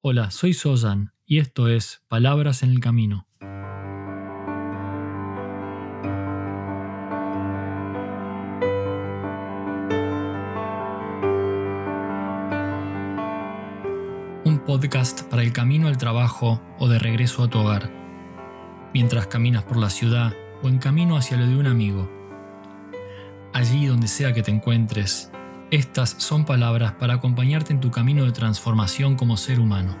Hola, soy Soyan y esto es Palabras en el Camino. Un podcast para el camino al trabajo o de regreso a tu hogar, mientras caminas por la ciudad o en camino hacia lo de un amigo. Allí donde sea que te encuentres, estas son palabras para acompañarte en tu camino de transformación como ser humano.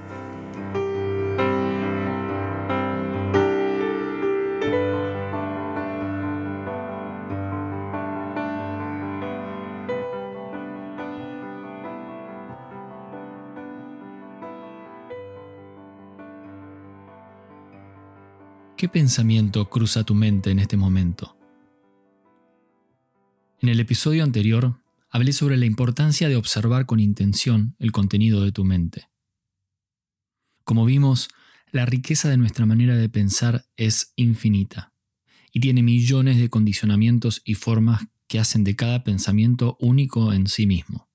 ¿Qué pensamiento cruza tu mente en este momento? En el episodio anterior hablé sobre la importancia de observar con intención el contenido de tu mente. Como vimos, la riqueza de nuestra manera de pensar es infinita y tiene millones de condicionamientos y formas que hacen de cada pensamiento único en sí mismo.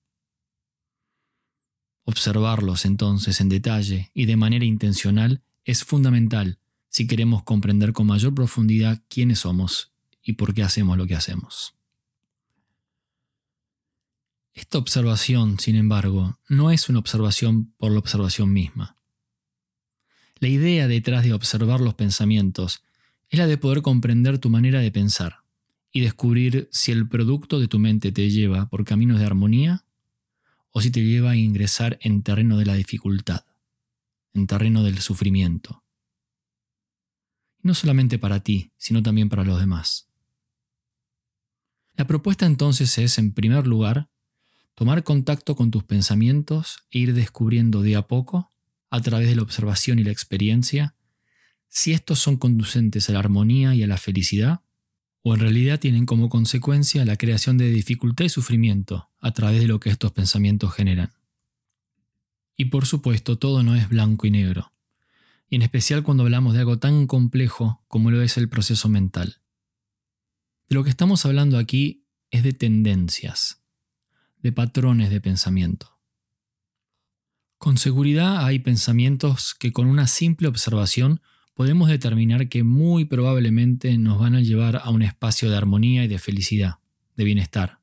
Observarlos entonces en detalle y de manera intencional es fundamental si queremos comprender con mayor profundidad quiénes somos y por qué hacemos lo que hacemos. Esta observación, sin embargo, no es una observación por la observación misma. La idea detrás de observar los pensamientos es la de poder comprender tu manera de pensar y descubrir si el producto de tu mente te lleva por caminos de armonía o si te lleva a ingresar en terreno de la dificultad, en terreno del sufrimiento. No solamente para ti, sino también para los demás. La propuesta entonces es, en primer lugar, tomar contacto con tus pensamientos e ir descubriendo de a poco, a través de la observación y la experiencia, si estos son conducentes a la armonía y a la felicidad, o en realidad tienen como consecuencia la creación de dificultad y sufrimiento a través de lo que estos pensamientos generan. Y por supuesto, todo no es blanco y negro, y en especial cuando hablamos de algo tan complejo como lo es el proceso mental. De lo que estamos hablando aquí es de tendencias, de patrones de pensamiento. Con seguridad hay pensamientos que con una simple observación podemos determinar que muy probablemente nos van a llevar a un espacio de armonía y de felicidad, de bienestar.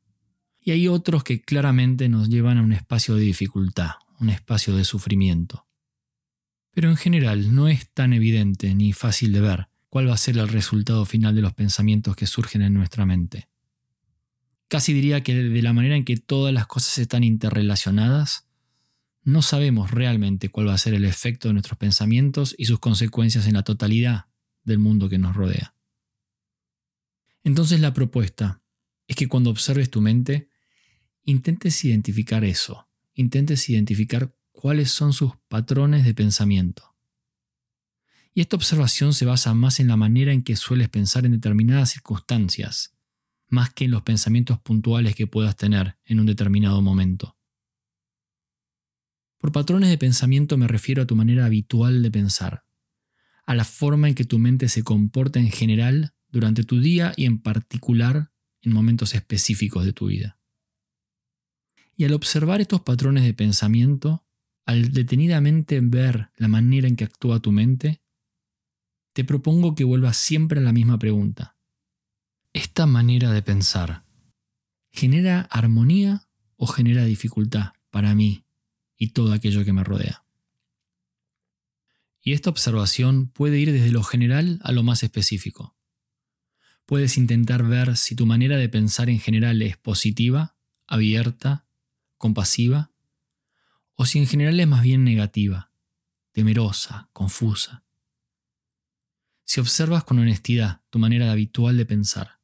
Y hay otros que claramente nos llevan a un espacio de dificultad, un espacio de sufrimiento. Pero en general no es tan evidente ni fácil de ver cuál va a ser el resultado final de los pensamientos que surgen en nuestra mente. Casi diría que de la manera en que todas las cosas están interrelacionadas, no sabemos realmente cuál va a ser el efecto de nuestros pensamientos y sus consecuencias en la totalidad del mundo que nos rodea. Entonces la propuesta es que cuando observes tu mente, intentes identificar eso, intentes identificar cuáles son sus patrones de pensamiento. Y esta observación se basa más en la manera en que sueles pensar en determinadas circunstancias, más que en los pensamientos puntuales que puedas tener en un determinado momento. Por patrones de pensamiento me refiero a tu manera habitual de pensar, a la forma en que tu mente se comporta en general durante tu día y en particular en momentos específicos de tu vida. Y al observar estos patrones de pensamiento, al detenidamente ver la manera en que actúa tu mente, te propongo que vuelvas siempre a la misma pregunta. ¿Esta manera de pensar genera armonía o genera dificultad para mí y todo aquello que me rodea? Y esta observación puede ir desde lo general a lo más específico. Puedes intentar ver si tu manera de pensar en general es positiva, abierta, compasiva, o si en general es más bien negativa, temerosa, confusa. Si observas con honestidad tu manera habitual de pensar,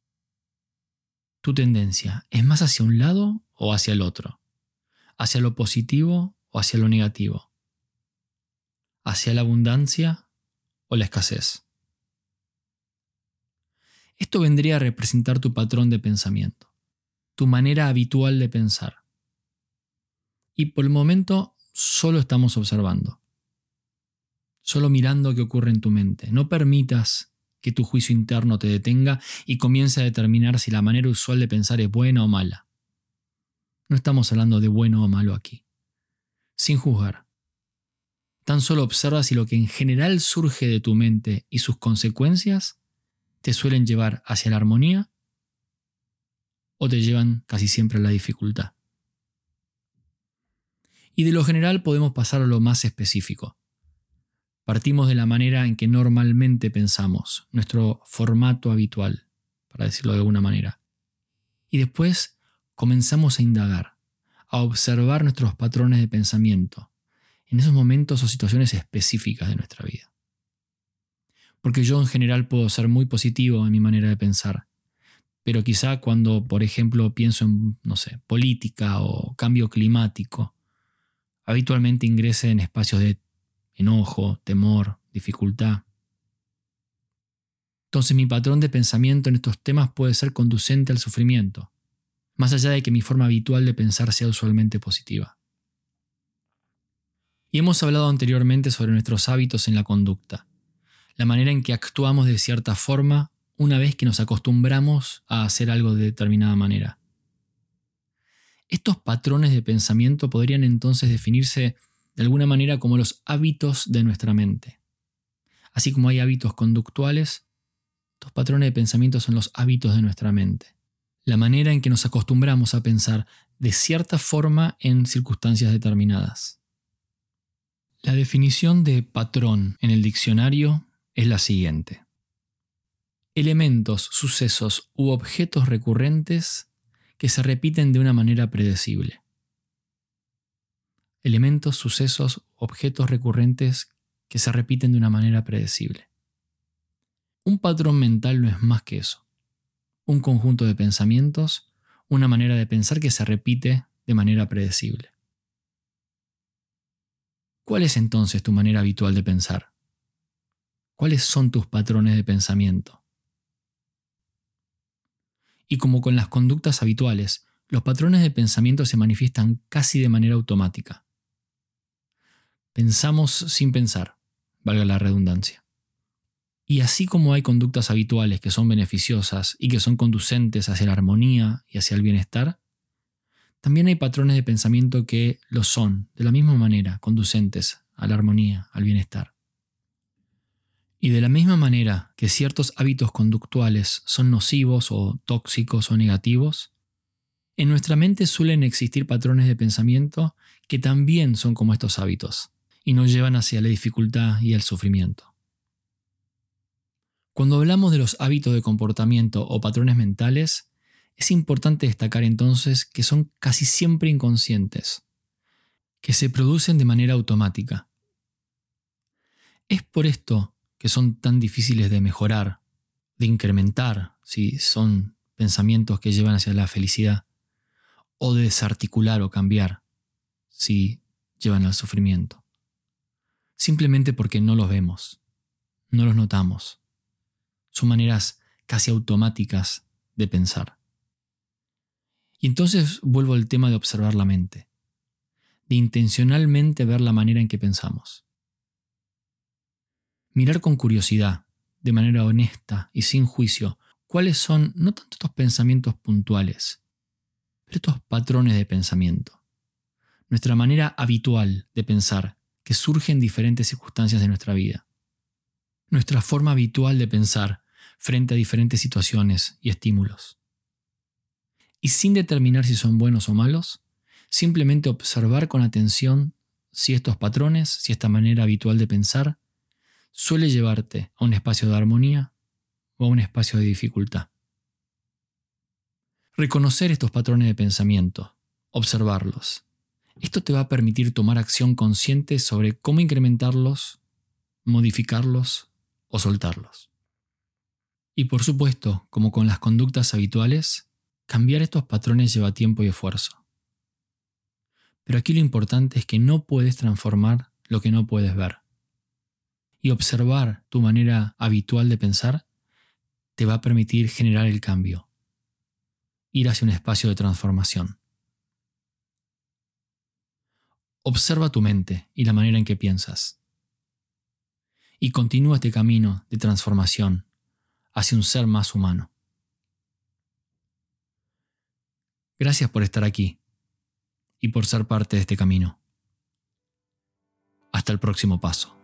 tu tendencia es más hacia un lado o hacia el otro, hacia lo positivo o hacia lo negativo, hacia la abundancia o la escasez. Esto vendría a representar tu patrón de pensamiento, tu manera habitual de pensar. Y por el momento solo estamos observando, solo mirando qué ocurre en tu mente. No permitas que tu juicio interno te detenga y comience a determinar si la manera usual de pensar es buena o mala. No estamos hablando de bueno o malo aquí. Sin juzgar. Tan solo observa si lo que en general surge de tu mente y sus consecuencias te suelen llevar hacia la armonía o te llevan casi siempre a la dificultad. Y de lo general podemos pasar a lo más específico. Partimos de la manera en que normalmente pensamos, nuestro formato habitual, para decirlo de alguna manera. Y después comenzamos a indagar, a observar nuestros patrones de pensamiento, en esos momentos o situaciones específicas de nuestra vida. Porque yo en general puedo ser muy positivo en mi manera de pensar, pero quizá cuando, por ejemplo, pienso en, no sé, política o cambio climático, habitualmente ingrese en espacios de enojo, temor, dificultad. Entonces mi patrón de pensamiento en estos temas puede ser conducente al sufrimiento, más allá de que mi forma habitual de pensar sea usualmente positiva. Y hemos hablado anteriormente sobre nuestros hábitos en la conducta, la manera en que actuamos de cierta forma una vez que nos acostumbramos a hacer algo de determinada manera. Estos patrones de pensamiento podrían entonces definirse de alguna manera como los hábitos de nuestra mente. Así como hay hábitos conductuales, estos patrones de pensamiento son los hábitos de nuestra mente. La manera en que nos acostumbramos a pensar de cierta forma en circunstancias determinadas. La definición de patrón en el diccionario es la siguiente. Elementos, sucesos u objetos recurrentes que se repiten de una manera predecible. Elementos, sucesos, objetos recurrentes que se repiten de una manera predecible. Un patrón mental no es más que eso. Un conjunto de pensamientos, una manera de pensar que se repite de manera predecible. ¿Cuál es entonces tu manera habitual de pensar? ¿Cuáles son tus patrones de pensamiento? Y como con las conductas habituales, los patrones de pensamiento se manifiestan casi de manera automática. Pensamos sin pensar, valga la redundancia. Y así como hay conductas habituales que son beneficiosas y que son conducentes hacia la armonía y hacia el bienestar, también hay patrones de pensamiento que lo son, de la misma manera, conducentes a la armonía, al bienestar. Y de la misma manera que ciertos hábitos conductuales son nocivos o tóxicos o negativos, en nuestra mente suelen existir patrones de pensamiento que también son como estos hábitos y nos llevan hacia la dificultad y el sufrimiento. Cuando hablamos de los hábitos de comportamiento o patrones mentales, es importante destacar entonces que son casi siempre inconscientes, que se producen de manera automática. Es por esto que son tan difíciles de mejorar, de incrementar, si son pensamientos que llevan hacia la felicidad, o de desarticular o cambiar, si llevan al sufrimiento. Simplemente porque no los vemos, no los notamos. Son maneras casi automáticas de pensar. Y entonces vuelvo al tema de observar la mente, de intencionalmente ver la manera en que pensamos mirar con curiosidad, de manera honesta y sin juicio, cuáles son no tanto estos pensamientos puntuales, pero estos patrones de pensamiento. Nuestra manera habitual de pensar que surge en diferentes circunstancias de nuestra vida. Nuestra forma habitual de pensar frente a diferentes situaciones y estímulos. Y sin determinar si son buenos o malos, simplemente observar con atención si estos patrones, si esta manera habitual de pensar suele llevarte a un espacio de armonía o a un espacio de dificultad. Reconocer estos patrones de pensamiento, observarlos. Esto te va a permitir tomar acción consciente sobre cómo incrementarlos, modificarlos o soltarlos. Y por supuesto, como con las conductas habituales, cambiar estos patrones lleva tiempo y esfuerzo. Pero aquí lo importante es que no puedes transformar lo que no puedes ver y observar tu manera habitual de pensar te va a permitir generar el cambio, ir hacia un espacio de transformación. Observa tu mente y la manera en que piensas. Y continúa este camino de transformación hacia un ser más humano. Gracias por estar aquí y por ser parte de este camino. Hasta el próximo paso.